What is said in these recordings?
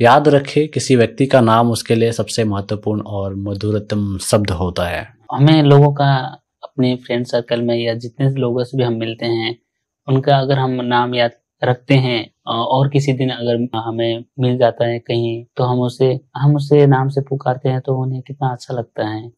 याद रखे किसी व्यक्ति का नाम उसके लिए सबसे महत्वपूर्ण और मधुरतम शब्द होता है। हमें लोगों का अपने फ्रेंड सर्कल में या जितने लोगों से भी हम मिलते हैं उनका अगर हम नाम याद रखते हैं और किसी दिन अगर हमें मिल जाता है कहीं तो हम उसे हम उसे नाम से पुकारते हैं तो उन्हें कितना अच्छा लगता है।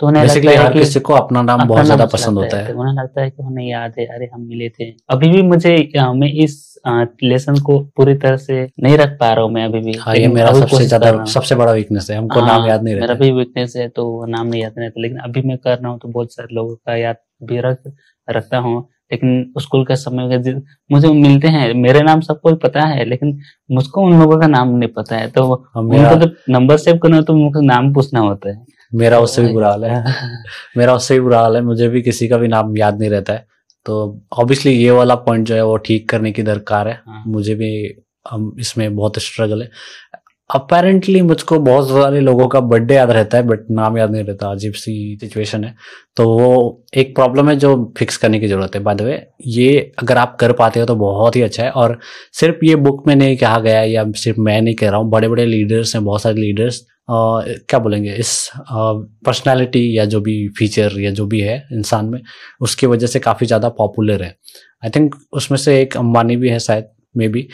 तो उन्हें लगता है कि किसी को अपना नाम बहुत ज़्यादा पसंद होता है, है। तो उन्हें लगता है कि उन्हें याद है अरे हम मिले थे। अभी भी मुझे मैं इस लेसन को पूरी तरह से नहीं रख पा रहा हूँ मैं अभी भी हाँ, ये मेरा सबसे ज़्यादा सबसे बड़ा वीकनेस है हमको नाम याद नहीं मेरा भी वीकनेस है तो नाम नहीं याद नहीं रहता लेकिन अभी मैं कर रहा हूँ तो बहुत सारे लोगों का याद भी रख रखता हूँ लेकिन स्कूल का समय का मुझे मिलते हैं मेरे नाम सबको पता है लेकिन मुझको उन लोगों का नाम नहीं पता है तो हाँ, उनको जब नंबर सेव करना तो मुझे नाम पूछना होता है। मेरा उससे भी बुरा हाल है। मेरा उससे भी बुरा हाल है मुझे भी किसी का भी नाम याद नहीं रहता है। तो ऑब्वियसली ये वाला पॉइंट जो है वो ठीक करने की दरकार है। हाँ। मुझे भी हम इसमें बहुत स्ट्रगल है। अपेरेंटली मुझको बहुत सारे लोगों का बर्थडे याद रहता है बट नाम याद नहीं रहता अजीब सी सिचुएशन है। तो वो एक प्रॉब्लम है जो फिक्स करने की ज़रूरत है। बाय द वे ये अगर आप कर पाते हो तो बहुत ही अच्छा है। और सिर्फ़ ये बुक में नहीं कहा गया या सिर्फ़ मैं नहीं कह रहा हूँ बड़े बड़े लीडर्स हैं बहुत सारे लीडर्स क्या बोलेंगे, इस पर्सनालिटी या जो भी फीचर या जो भी है इंसान में, उसकी वजह से काफ़ी ज़्यादा पॉपुलर है। आई थिंक उसमें से एक अंबानी भी है शायद मे बी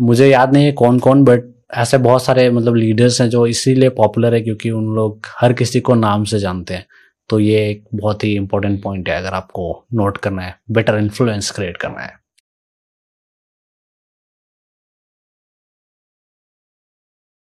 मुझे याद नहीं है कौन कौन बट ऐसे बहुत सारे मतलब लीडर्स हैं जो इसीलिए पॉपुलर है क्योंकि उन लोग हर किसी को नाम से जानते हैं। तो ये एक बहुत ही इंपॉर्टेंट पॉइंट है, अगर आपको नोट करना है बेटर इन्फ्लुएंस क्रिएट करना है।